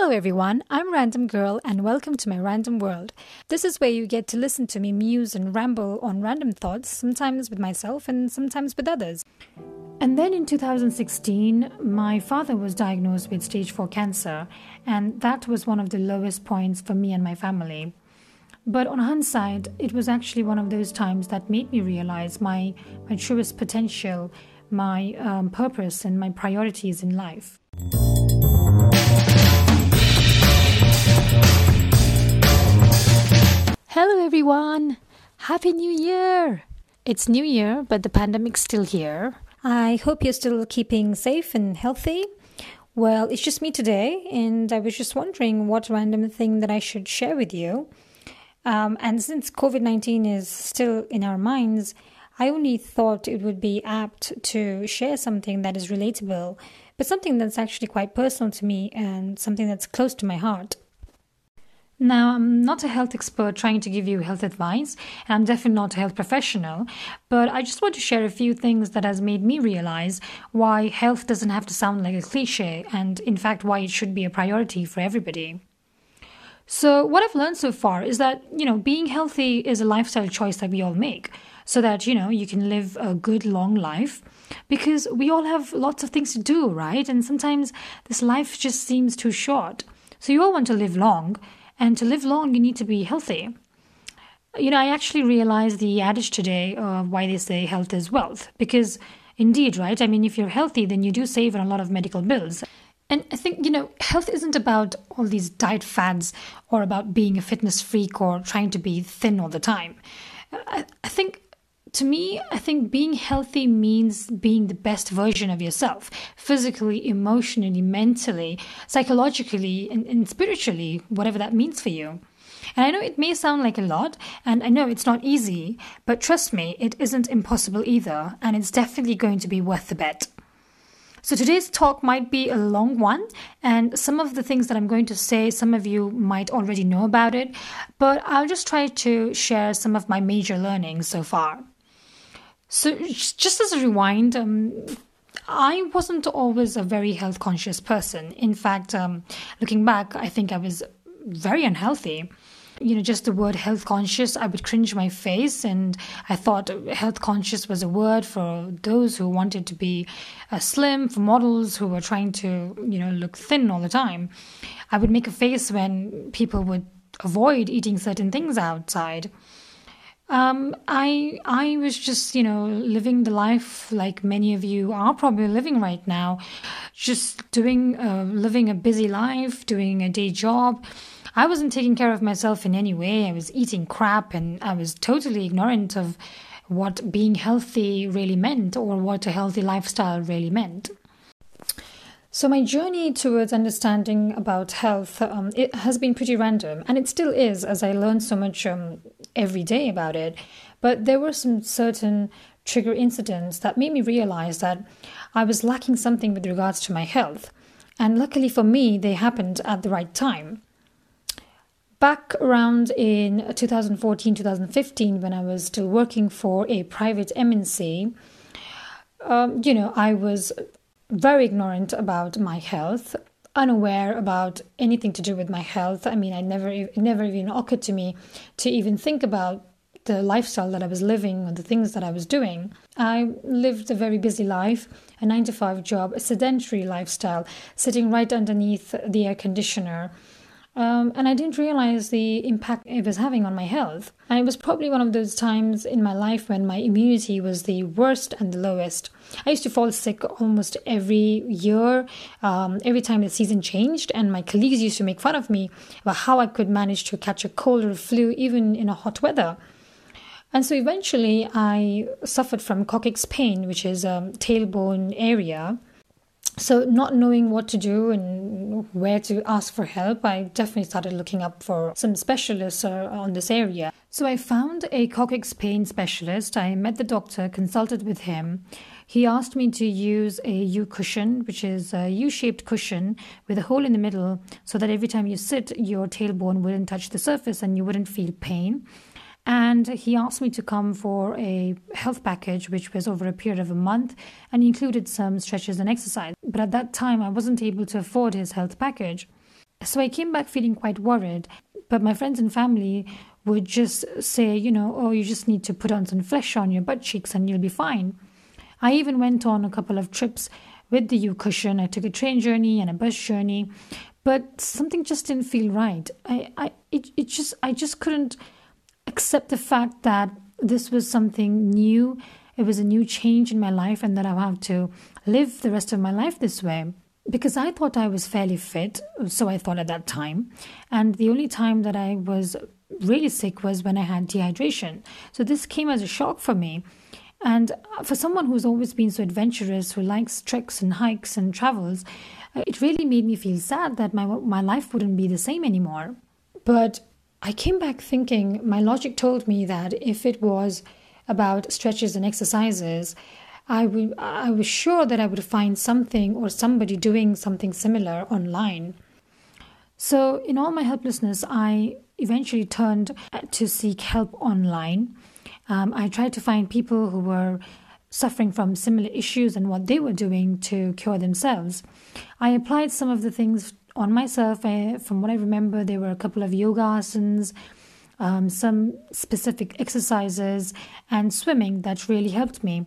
Hello, everyone. I'm Random Girl, and welcome to my random world. This is where you get to listen to me muse and ramble on random thoughts, sometimes with myself and sometimes with others. And then in 2016, my father was diagnosed with stage 4 cancer, and that was one of the lowest points for me and my family. But on hindsight, it was actually one of those times that made me realize my, my truest potential, my um, purpose, and my priorities in life. Hello, everyone. Happy New Year. It's New Year, but the pandemic's still here. I hope you're still keeping safe and healthy. Well, it's just me today, and I was just wondering what random thing that I should share with you. Um, and since COVID 19 is still in our minds, I only thought it would be apt to share something that is relatable, but something that's actually quite personal to me and something that's close to my heart. Now, I'm not a health expert trying to give you health advice, and I'm definitely not a health professional, but I just want to share a few things that has made me realize why health doesn't have to sound like a cliche, and in fact, why it should be a priority for everybody. So, what I've learned so far is that, you know, being healthy is a lifestyle choice that we all make so that, you know, you can live a good long life because we all have lots of things to do, right? And sometimes this life just seems too short. So, you all want to live long and to live long, you need to be healthy. You know, I actually realized the adage today of why they say health is wealth. Because indeed, right? I mean, if you're healthy, then you do save on a lot of medical bills. And I think, you know, health isn't about all these diet fads or about being a fitness freak or trying to be thin all the time. I, I think to me, I think being healthy means being the best version of yourself physically, emotionally, mentally, psychologically, and, and, spiritually, whatever that means for you. And I know it may sound like a lot, and I know it's not easy, but trust me, it isn't impossible either, and it's definitely going to be worth the bet. So today's talk might be a long one, and some of the things that I'm going to say, some of you might already know about it, but I'll just try to share some of my major learnings so far. So, just as a rewind, um, I wasn't always a very health conscious person. In fact, um, looking back, I think I was very unhealthy. You know, just the word health conscious, I would cringe my face. And I thought health conscious was a word for those who wanted to be uh, slim, for models who were trying to, you know, look thin all the time. I would make a face when people would avoid eating certain things outside. Um, I I was just you know living the life like many of you are probably living right now, just doing uh, living a busy life, doing a day job. I wasn't taking care of myself in any way. I was eating crap, and I was totally ignorant of what being healthy really meant or what a healthy lifestyle really meant. So my journey towards understanding about health um, it has been pretty random, and it still is, as I learn so much um, every day about it. But there were some certain trigger incidents that made me realize that I was lacking something with regards to my health, and luckily for me, they happened at the right time. Back around in 2014 2015, when I was still working for a private MNC, um, you know, I was very ignorant about my health, unaware about anything to do with my health. I mean, I never, it never even occurred to me to even think about the lifestyle that I was living or the things that I was doing. I lived a very busy life, a nine to five job, a sedentary lifestyle, sitting right underneath the air conditioner um, and I didn't realize the impact it was having on my health. And it was probably one of those times in my life when my immunity was the worst and the lowest. I used to fall sick almost every year, um, every time the season changed, and my colleagues used to make fun of me about how I could manage to catch a cold or a flu even in a hot weather. And so eventually I suffered from coccyx pain, which is a tailbone area so not knowing what to do and where to ask for help i definitely started looking up for some specialists uh, on this area. So i found a coccyx pain specialist. I met the doctor consulted with him. He asked me to use a u cushion which is a u-shaped cushion with a hole in the middle so that every time you sit your tailbone wouldn't touch the surface and you wouldn't feel pain and he asked me to come for a health package, which was over a period of a month and included some stretches and exercise. But at that time, I wasn't able to afford his health package. So I came back feeling quite worried. But my friends and family would just say, you know, oh, you just need to put on some flesh on your butt cheeks and you'll be fine. I even went on a couple of trips with the U cushion. I took a train journey and a bus journey, but something just didn't feel right. I, I, it, it just, I just couldn't accept the fact that this was something new. It was a new change in my life, and that I have to live the rest of my life this way. Because I thought I was fairly fit, so I thought at that time. And the only time that I was really sick was when I had dehydration. So this came as a shock for me. And for someone who's always been so adventurous, who likes treks and hikes and travels, it really made me feel sad that my, my life wouldn't be the same anymore. But I came back thinking my logic told me that if it was about stretches and exercises, I, w- I was sure that I would find something or somebody doing something similar online. So, in all my helplessness, I eventually turned to seek help online. Um, I tried to find people who were suffering from similar issues and what they were doing to cure themselves. I applied some of the things on myself. I, from what I remember, there were a couple of yoga asanas, um, some specific exercises, and swimming that really helped me.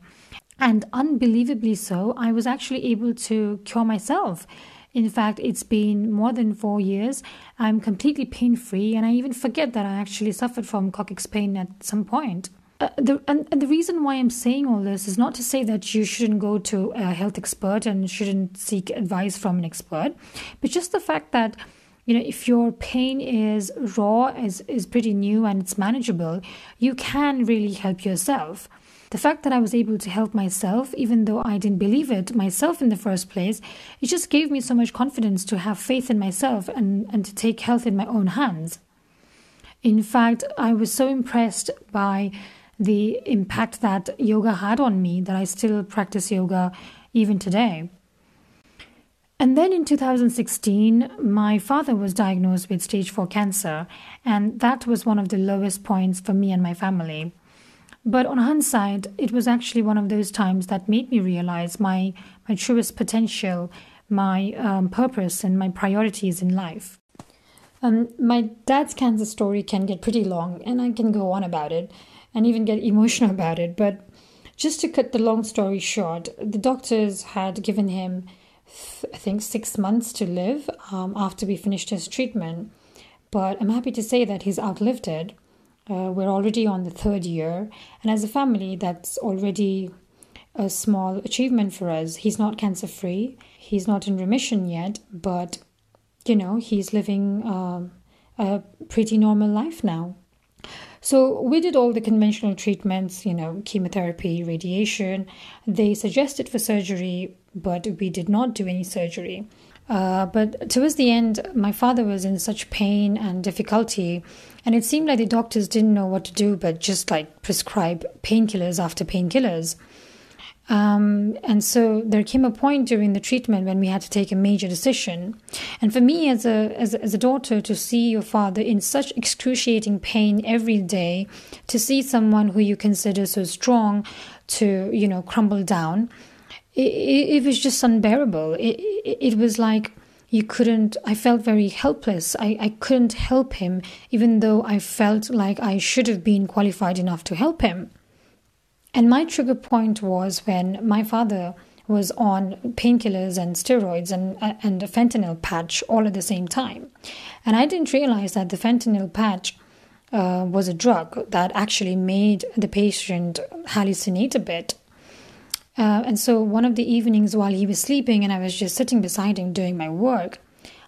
And unbelievably so, I was actually able to cure myself. In fact, it's been more than four years. I'm completely pain free, and I even forget that I actually suffered from coccyx pain at some point. Uh, the, and, and the reason why I'm saying all this is not to say that you shouldn't go to a health expert and shouldn't seek advice from an expert, but just the fact that you know if your pain is raw is is pretty new and it's manageable you can really help yourself the fact that I was able to help myself, even though I didn't believe it myself in the first place, it just gave me so much confidence to have faith in myself and, and to take health in my own hands. In fact, I was so impressed by the impact that yoga had on me that I still practice yoga even today. And then in 2016, my father was diagnosed with stage 4 cancer, and that was one of the lowest points for me and my family. But on hindsight, it was actually one of those times that made me realize my, my truest potential, my um, purpose, and my priorities in life. Um, my dad's cancer story can get pretty long, and I can go on about it and even get emotional about it. But just to cut the long story short, the doctors had given him, I think, six months to live um, after we finished his treatment. But I'm happy to say that he's outlived it. Uh, we're already on the third year, and as a family, that's already a small achievement for us. He's not cancer free, he's not in remission yet, but you know, he's living uh, a pretty normal life now. So we did all the conventional treatments, you know, chemotherapy, radiation. They suggested for surgery, but we did not do any surgery. Uh, but towards the end, my father was in such pain and difficulty, and it seemed like the doctors didn't know what to do but just like prescribe painkillers after painkillers. Um, and so there came a point during the treatment when we had to take a major decision. And for me, as a, as a, as a daughter, to see your father in such excruciating pain every day, to see someone who you consider so strong to, you know, crumble down, it, it, was just unbearable. It, it, it was like you couldn't, I felt very helpless. I, I couldn't help him, even though I felt like I should have been qualified enough to help him. And my trigger point was when my father was on painkillers and steroids and, and a fentanyl patch all at the same time. And I didn't realize that the fentanyl patch uh, was a drug that actually made the patient hallucinate a bit. Uh, and so one of the evenings while he was sleeping and I was just sitting beside him doing my work,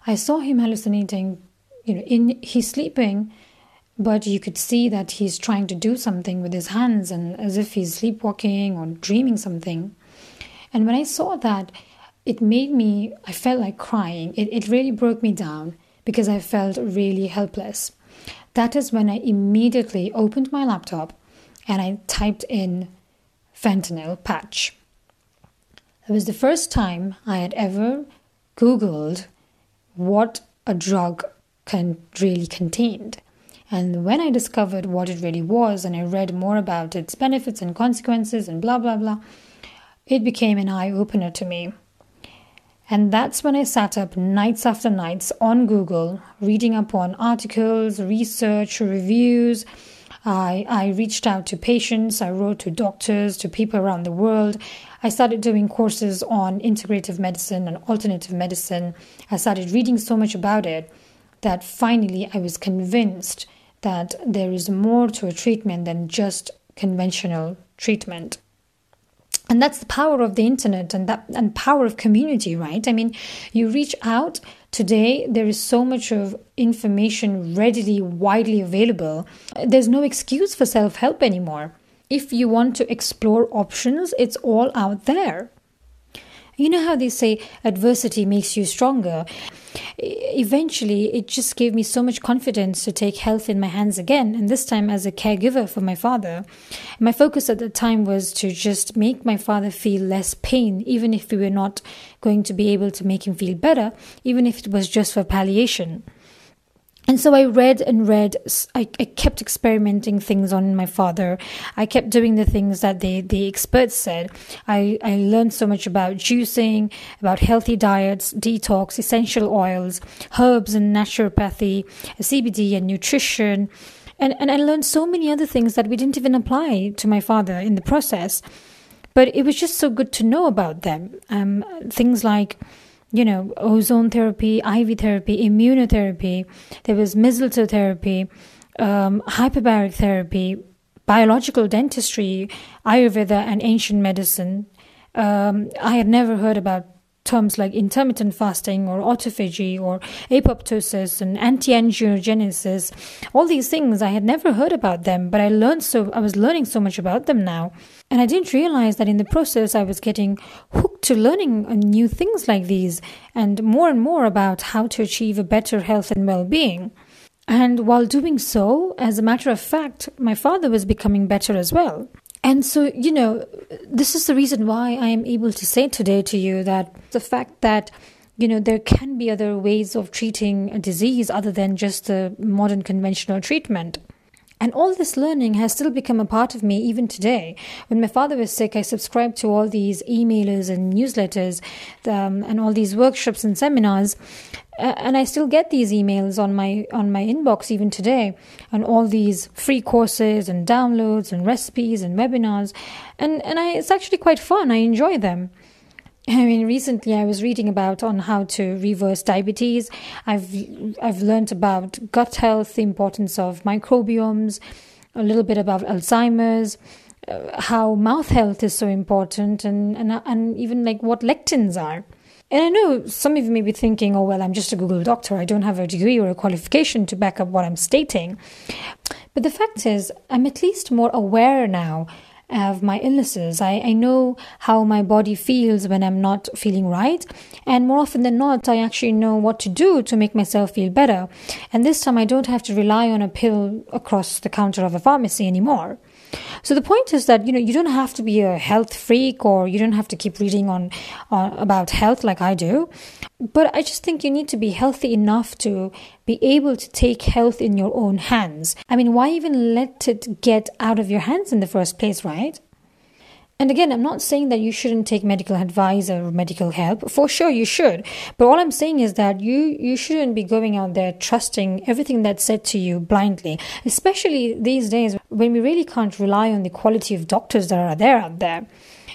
I saw him hallucinating, you know, in he's sleeping, but you could see that he's trying to do something with his hands and as if he's sleepwalking or dreaming something. And when I saw that, it made me, I felt like crying. It, it really broke me down because I felt really helpless. That is when I immediately opened my laptop and I typed in fentanyl patch. It was the first time I had ever Googled what a drug can really contained. And when I discovered what it really was and I read more about its benefits and consequences and blah blah blah, it became an eye opener to me. And that's when I sat up nights after nights on Google, reading up on articles, research, reviews. I, I reached out to patients, I wrote to doctors, to people around the world. I started doing courses on integrative medicine and alternative medicine. I started reading so much about it that finally I was convinced that there is more to a treatment than just conventional treatment. And that's the power of the internet and that and power of community right? I mean you reach out today there is so much of information readily widely available. There's no excuse for self-help anymore. If you want to explore options it's all out there you know how they say adversity makes you stronger? Eventually, it just gave me so much confidence to take health in my hands again, and this time as a caregiver for my father. My focus at the time was to just make my father feel less pain, even if we were not going to be able to make him feel better, even if it was just for palliation and so I read and read. I, I, kept experimenting things on my father. I kept doing the things that the, the experts said. I, I learned so much about juicing, about healthy diets, detox, essential oils, herbs and naturopathy, CBD and nutrition. And, and I learned so many other things that we didn't even apply to my father in the process. But it was just so good to know about them. Um, things like you know, ozone therapy, IV therapy, immunotherapy, there was mistletoe therapy, um, hyperbaric therapy, biological dentistry, Ayurveda, and ancient medicine. Um, I had never heard about terms like intermittent fasting or autophagy or apoptosis and anti-angiogenesis all these things i had never heard about them but i learned so i was learning so much about them now and i didn't realize that in the process i was getting hooked to learning uh, new things like these and more and more about how to achieve a better health and well-being and while doing so, as a matter of fact, my father was becoming better as well. And so, you know, this is the reason why I am able to say today to you that the fact that, you know, there can be other ways of treating a disease other than just the modern conventional treatment. And all this learning has still become a part of me even today. When my father was sick, I subscribed to all these emailers and newsletters um, and all these workshops and seminars uh, and I still get these emails on my on my inbox even today, and all these free courses and downloads and recipes and webinars, and and I, it's actually quite fun. I enjoy them. I mean, recently I was reading about on how to reverse diabetes. I've I've learned about gut health, the importance of microbiomes, a little bit about Alzheimer's, uh, how mouth health is so important, and and and even like what lectins are. And I know some of you may be thinking, oh, well, I'm just a Google doctor. I don't have a degree or a qualification to back up what I'm stating. But the fact is, I'm at least more aware now of my illnesses. I, I know how my body feels when I'm not feeling right. And more often than not, I actually know what to do to make myself feel better. And this time I don't have to rely on a pill across the counter of a pharmacy anymore. So the point is that you know you don't have to be a health freak or you don't have to keep reading on, about health like I do. But I just think you need to be healthy enough to be able to take health in your own hands. I mean, why even let it get out of your hands in the first place, right? And again, I'm not saying that you shouldn't take medical advice or medical help. For sure, you should. But all I'm saying is that you, you shouldn't be going out there trusting everything that's said to you blindly, especially these days when we really can't rely on the quality of doctors that are there out there.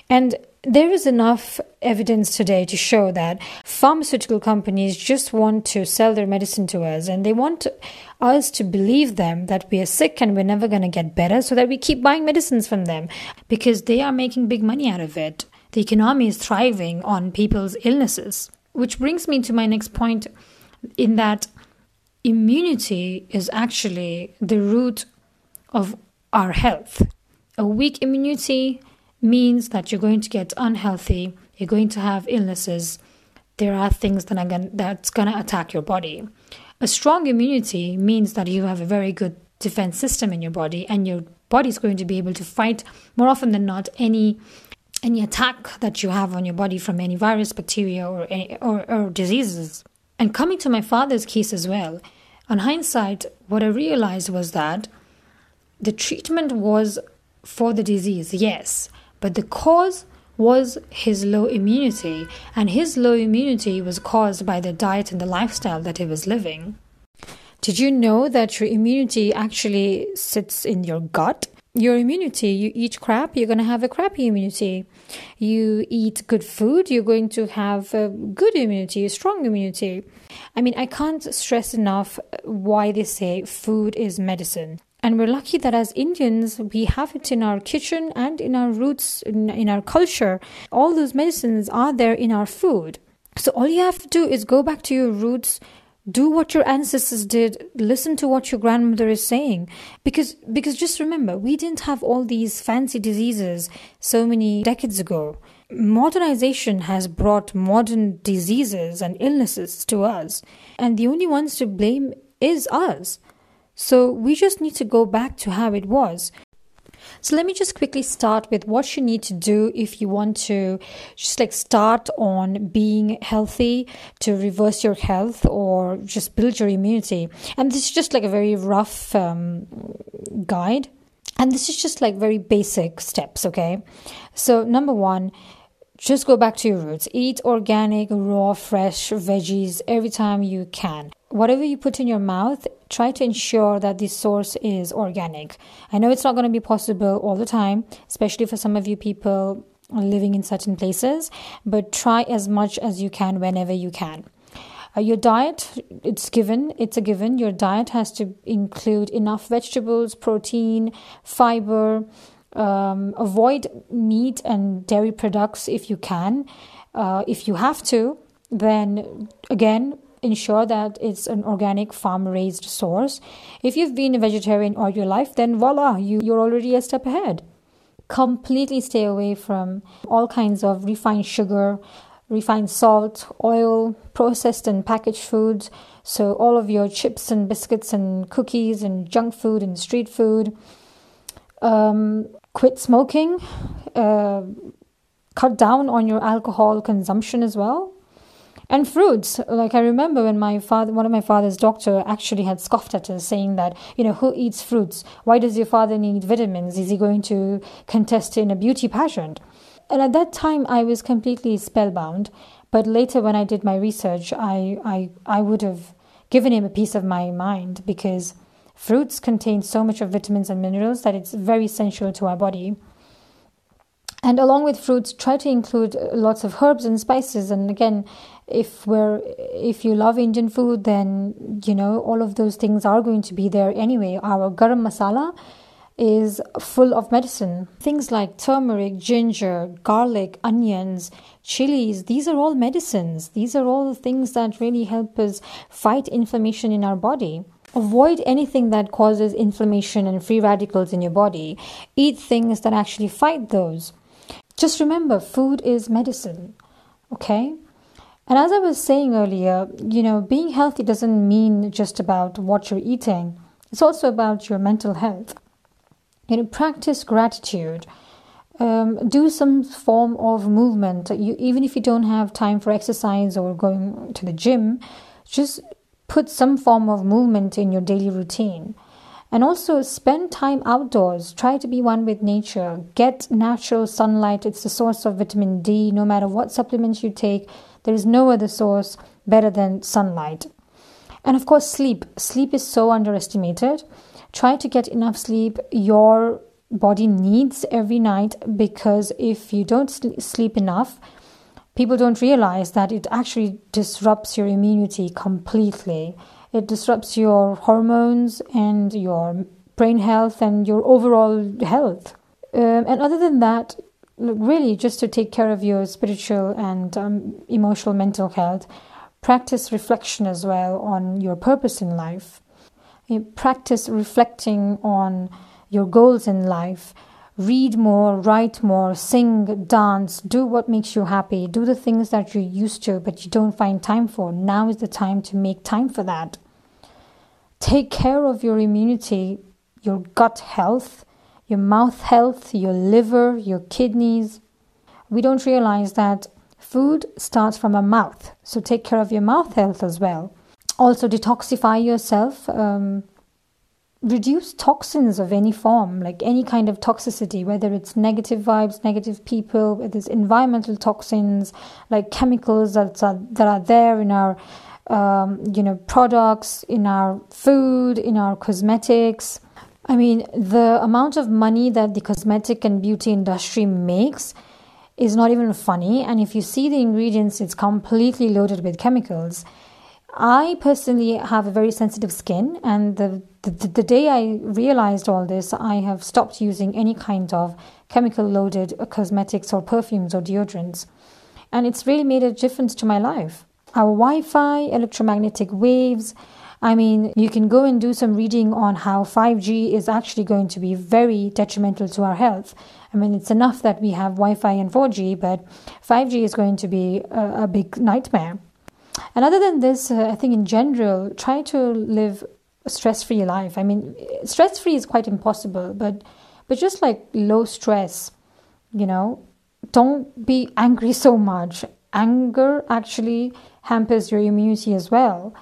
And there is enough evidence today to show that pharmaceutical companies just want to sell their medicine to us and they want us to believe them that we are sick and we're never going to get better so that we keep buying medicines from them because they are making big money out of it. The economy is thriving on people's illnesses. Which brings me to my next point in that immunity is actually the root of our health. A weak immunity means that you're going to get unhealthy, you're going to have illnesses. There are things that are gonna, that's going to attack your body. A strong immunity means that you have a very good defense system in your body and your body is going to be able to fight more often than not any any attack that you have on your body from any virus, bacteria, or, any, or, or diseases. And coming to my father's case as well, on hindsight, what I realized was that the treatment was for the disease, yes, but the cause was his low immunity, and his low immunity was caused by the diet and the lifestyle that he was living. Did you know that your immunity actually sits in your gut? Your immunity, you eat crap, you're going to have a crappy immunity. You eat good food, you're going to have a good immunity, a strong immunity. I mean, I can't stress enough why they say food is medicine. And we're lucky that as Indians, we have it in our kitchen and in our roots, in, in our culture. All those medicines are there in our food. So all you have to do is go back to your roots, do what your ancestors did listen to what your grandmother is saying because because just remember we didn't have all these fancy diseases so many decades ago modernization has brought modern diseases and illnesses to us and the only ones to blame is us so we just need to go back to how it was. So let me just quickly start with what you need to do if you want to just like start on being healthy to reverse your health or just build your immunity. And this is just like a very rough um, guide. And this is just like very basic steps, okay? So, number one, just go back to your roots. Eat organic, raw, fresh veggies every time you can whatever you put in your mouth, try to ensure that the source is organic. I know it's not going to be possible all the time, especially for some of you people living in certain places, but try as much as you can whenever you can. Uh, your diet, it's given, it's a given. Your diet has to include enough vegetables, protein, fiber. Um, avoid meat and dairy products if you can. Uh, if you have to, then again, ensure that it's an organic farm raised source. If you've been a vegetarian all your life, then voila, you, you're already a step ahead. Completely stay away from all kinds of refined sugar, refined salt, oil, processed and packaged foods. So, all of your chips and biscuits and cookies and junk food and street food. Um, quit smoking. Uh, cut down on your alcohol consumption as well and fruits like i remember when my father one of my father's doctor actually had scoffed at us saying that you know who eats fruits? Why does your father need vitamins? Is he going to contest in a beauty pageant? And at that time i was completely spellbound. But later when i did my research i i, I would have given him a piece of my mind because fruits contain so much of vitamins and minerals that it's very essential to our body and along with fruits try to include uh, lots of herbs and spices. And again if we're if you love indian food then you know all of those things are going to be there anyway. Our garam masala is full of medicine. Things like turmeric ginger garlic onions chilies these are all medicines. These are all things that really help us fight inflammation in our body. Avoid anything that causes inflammation and free radicals in your body. Eat things that actually fight those. Just remember, food is medicine. Okay? And as I was saying earlier, you know, being healthy doesn't mean just about what you're eating, it's also about your mental health. You know, practice gratitude. Um, do some form of movement. You, even if you don't have time for exercise or going to the gym, just put some form of movement in your daily routine. And also spend time outdoors. Try to be one with nature. Get natural sunlight. It's the source of vitamin D. No matter what supplements you take, there is no other source better than sunlight. And of course, sleep. Sleep is so underestimated. Try to get enough sleep your body needs every night because if you don't sleep enough, people don't realize that it actually disrupts your immunity completely. It disrupts your hormones and your brain health and your overall health. Um, and other than that, really just to take care of your spiritual and um, emotional mental health, practice reflection as well on your purpose in life. Practice reflecting on your goals in life. Read more, write more, sing, dance, do what makes you happy, do the things that you're used to but you don't find time for. Now is the time to make time for that. Take care of your immunity, your gut health, your mouth health, your liver, your kidneys. We don't realize that food starts from our mouth, so take care of your mouth health as well. Also, detoxify yourself. Um, reduce toxins of any form, like any kind of toxicity, whether it's negative vibes, negative people, whether it's environmental toxins, like chemicals that are, that are there in our, um, you know, products, in our food, in our cosmetics. I mean, the amount of money that the cosmetic and beauty industry makes is not even funny. And if you see the ingredients, it's completely loaded with chemicals. I personally have a very sensitive skin, and the, the, the day I realized all this, I have stopped using any kind of chemical loaded cosmetics or perfumes or deodorants. And it's really made a difference to my life. Our Wi Fi, electromagnetic waves, I mean, you can go and do some reading on how 5G is actually going to be very detrimental to our health. I mean, it's enough that we have Wi Fi and 4G, but 5G is going to be a, a big nightmare. And other than this, uh, I think in general, try to live a stress-free life. I mean, stress-free is quite impossible, but but just like low stress, you know, don't be angry so much. Anger actually hampers your immunity as well,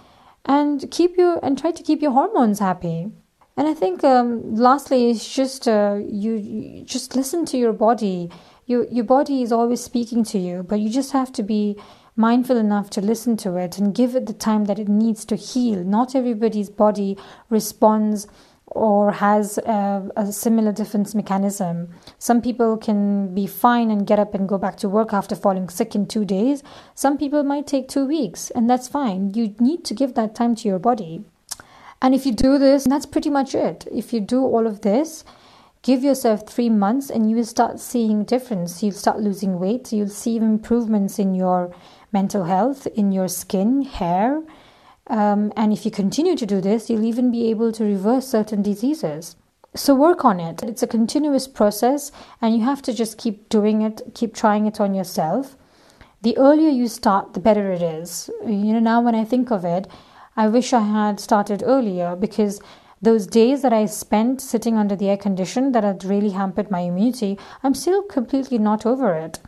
and keep you and try to keep your hormones happy. And I think um, lastly, it's just uh, you, you just listen to your body. Your your body is always speaking to you, but you just have to be mindful enough to listen to it and give it the time that it needs to heal. Not everybody's body responds or has a, a, similar defense mechanism. Some people can be fine and get up and go back to work after falling sick in two days. Some people might take two weeks, and that's fine. You need to give that time to your body. And if you do this, that's pretty much it. If you do all of this, give yourself three months and you will start seeing difference. You'll start losing weight. You'll see improvements in your mental health in your skin, hair. Um, and if you continue to do this, you'll even be able to reverse certain diseases. So work on it. It's a continuous process, and you have to just keep doing it, keep trying it on yourself. The earlier you start, the better it is. You know, now when I think of it, I wish I had started earlier because those days that I spent sitting under the air condition that had really hampered my immunity, I'm still completely not over it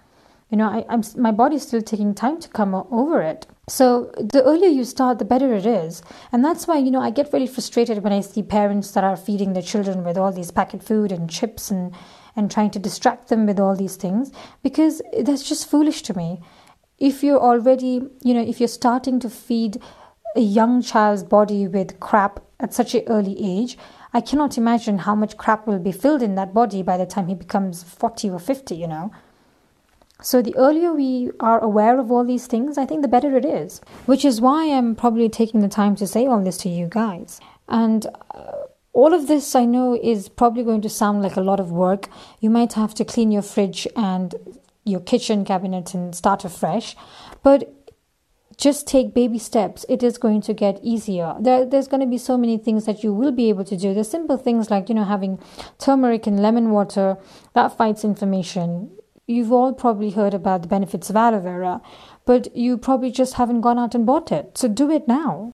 you know I, i'm my body's still taking time to come over it. So the earlier you start the better it is. And that's why you know i get really frustrated when i see parents that are feeding their children with all these packet food and chips and and trying to distract them with all these things because that's just foolish to me. If you're already you know if you're starting to feed a young child's body with crap at such an early age i cannot imagine how much crap will be filled in that body by the time he becomes 40 or 50 you know so, the earlier we are aware of all these things, I think the better it is. Which is why I'm probably taking the time to say all this to you guys. And uh, all of this I know is probably going to sound like a lot of work. You might have to clean your fridge and your kitchen cabinet and start afresh. But just take baby steps. It is going to get easier. There, there's going to be so many things that you will be able to do. There's simple things like, you know, having turmeric and lemon water that fights inflammation You've all probably heard about the benefits of aloe vera, but you probably just haven't gone out and bought it. So do it now.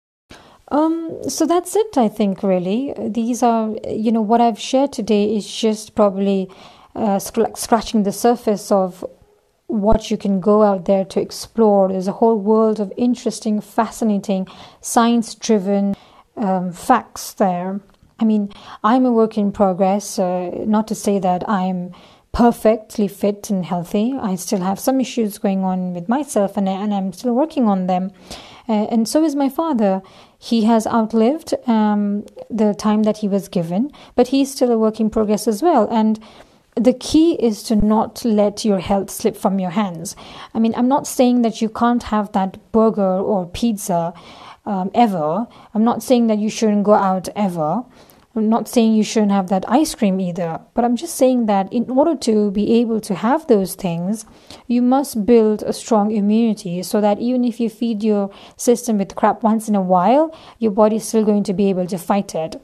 Um, so that's it, I think, really. These are, you know, what I've shared today is just probably uh, sc- scratching the surface of what you can go out there to explore. There's a whole world of interesting, fascinating, science driven um, facts there. I mean, I'm a work in progress, uh, not to say that I'm perfectly fit and healthy. I still have some issues going on with myself, and, and I'm still working on them. Uh, and so is my father. He has outlived um, the time that he was given, but he's still a work in progress as well. And the key is to not let your health slip from your hands. I mean, I'm not saying that you can't have that burger or pizza um, ever. I'm not saying that you shouldn't go out ever. I'm not saying you shouldn't have that ice cream either, but I'm just saying that in order to be able to have those things, you must build a strong immunity so that even if you feed your system with crap once in a while, your body is still going to be able to fight it.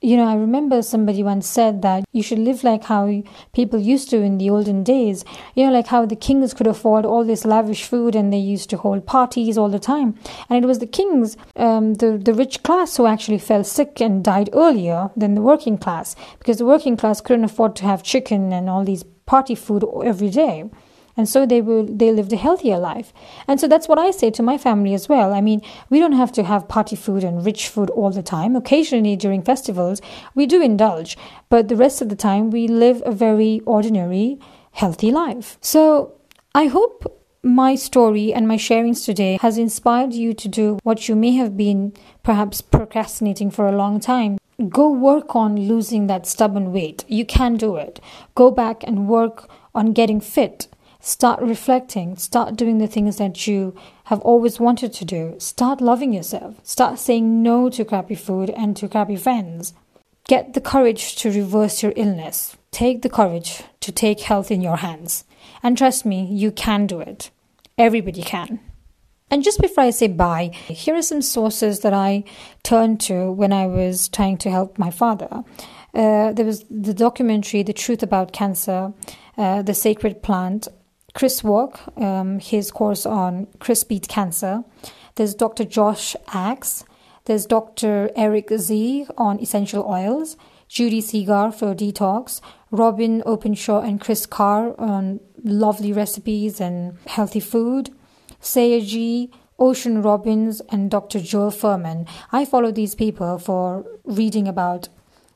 You know, I remember somebody once said that you should live like how people used to in the olden days. You know, like how the kings could afford all this lavish food and they used to hold parties all the time. And it was the kings, um, the, the rich class, who actually fell sick and died earlier than the working class because the working class couldn't afford to have chicken and all these party food every day. And so they will they lived a healthier life. And so that's what i say to my family as well. I mean we don't have to have party food and rich food all the time. Occasionally during festivals we do indulge. But the rest of the time we live a very ordinary healthy life. So i hope my story and my sharings today has inspired you to do what you may have been perhaps procrastinating for a long time. Go work on losing that stubborn weight. You can do it. Go back and work on getting fit Start reflecting. Start doing the things that you have always wanted to do. Start loving yourself. Start saying no to crappy food and to crappy friends. Get the courage to reverse your illness. Take the courage to take health in your hands. And trust me, you can do it. Everybody can. And just before I say bye, here are some sources that I turned to when I was trying to help my father. Uh, there was the documentary The Truth About Cancer, uh, The Sacred Plant, Chris Wark, um, his course on Chris Beat Cancer. There's Dr. Josh Axe. There's Dr. Eric Z on essential oils. Judy Segar for detox. Robyn Openshaw and Kris Carr on lovely recipes and healthy food. Sayer Ji, Ocean Robbins, and Dr. Joel Fuhrman. I follow these people for reading about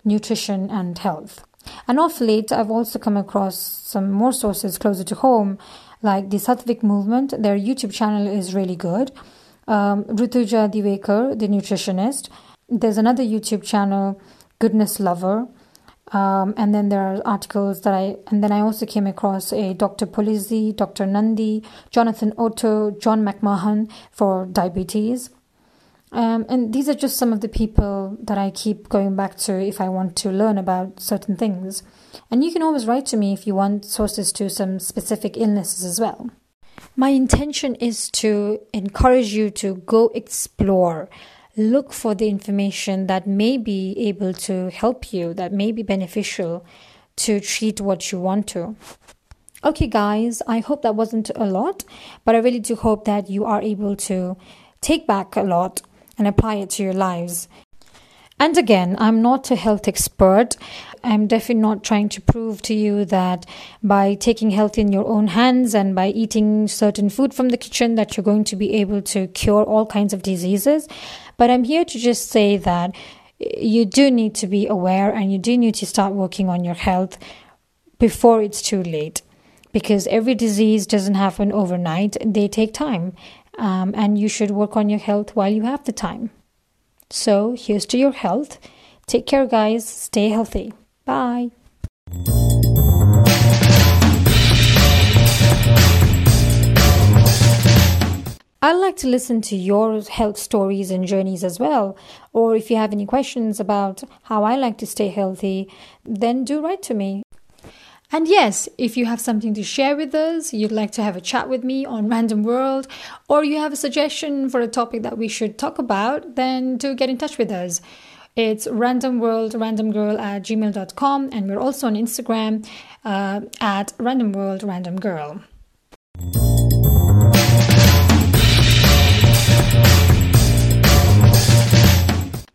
nutrition and health. And of late, I've also come across some more sources closer to home, like the Satvic movement. Their YouTube channel is really good. Um, Rujuta Diwekar, the nutritionist. There's another YouTube channel, Goodness Lover. Um, and then there are articles that I, and then I also came across a Dr. Pulizzi, Dr. Nandi, Jonathan Otto, John McMahon for diabetes. Um, and these are just some of the people that I keep going back to if I want to learn about certain things. And you can always write to me if you want sources to some specific illnesses as well. My intention is to encourage you to go explore, look for the information that may be able to help you, that may be beneficial to treat what you want to. Okay, guys, I hope that wasn't a lot, but I really do hope that you are able to take back a lot and apply it to your lives. And again, I'm not a health expert. I'm definitely not trying to prove to you that by taking health in your own hands and by eating certain food from the kitchen that you're going to be able to cure all kinds of diseases. But I'm here to just say that you do need to be aware and you do need to start working on your health before it's too late. Because every disease doesn't happen overnight, they take time um, and you should work on your health while you have the time. So, here's to your health. Take care, guys. Stay healthy. Bye. I'd like to listen to your health stories and journeys as well. Or if you have any questions about how I like to stay healthy, then do write to me. And yes, if you have something to share with us, you'd like to have a chat with me on Random World, or you have a suggestion for a topic that we should talk about, then do get in touch with us. It's randomworldrandomgirl at gmail.com, and we're also on Instagram uh, at randomworldrandomgirl.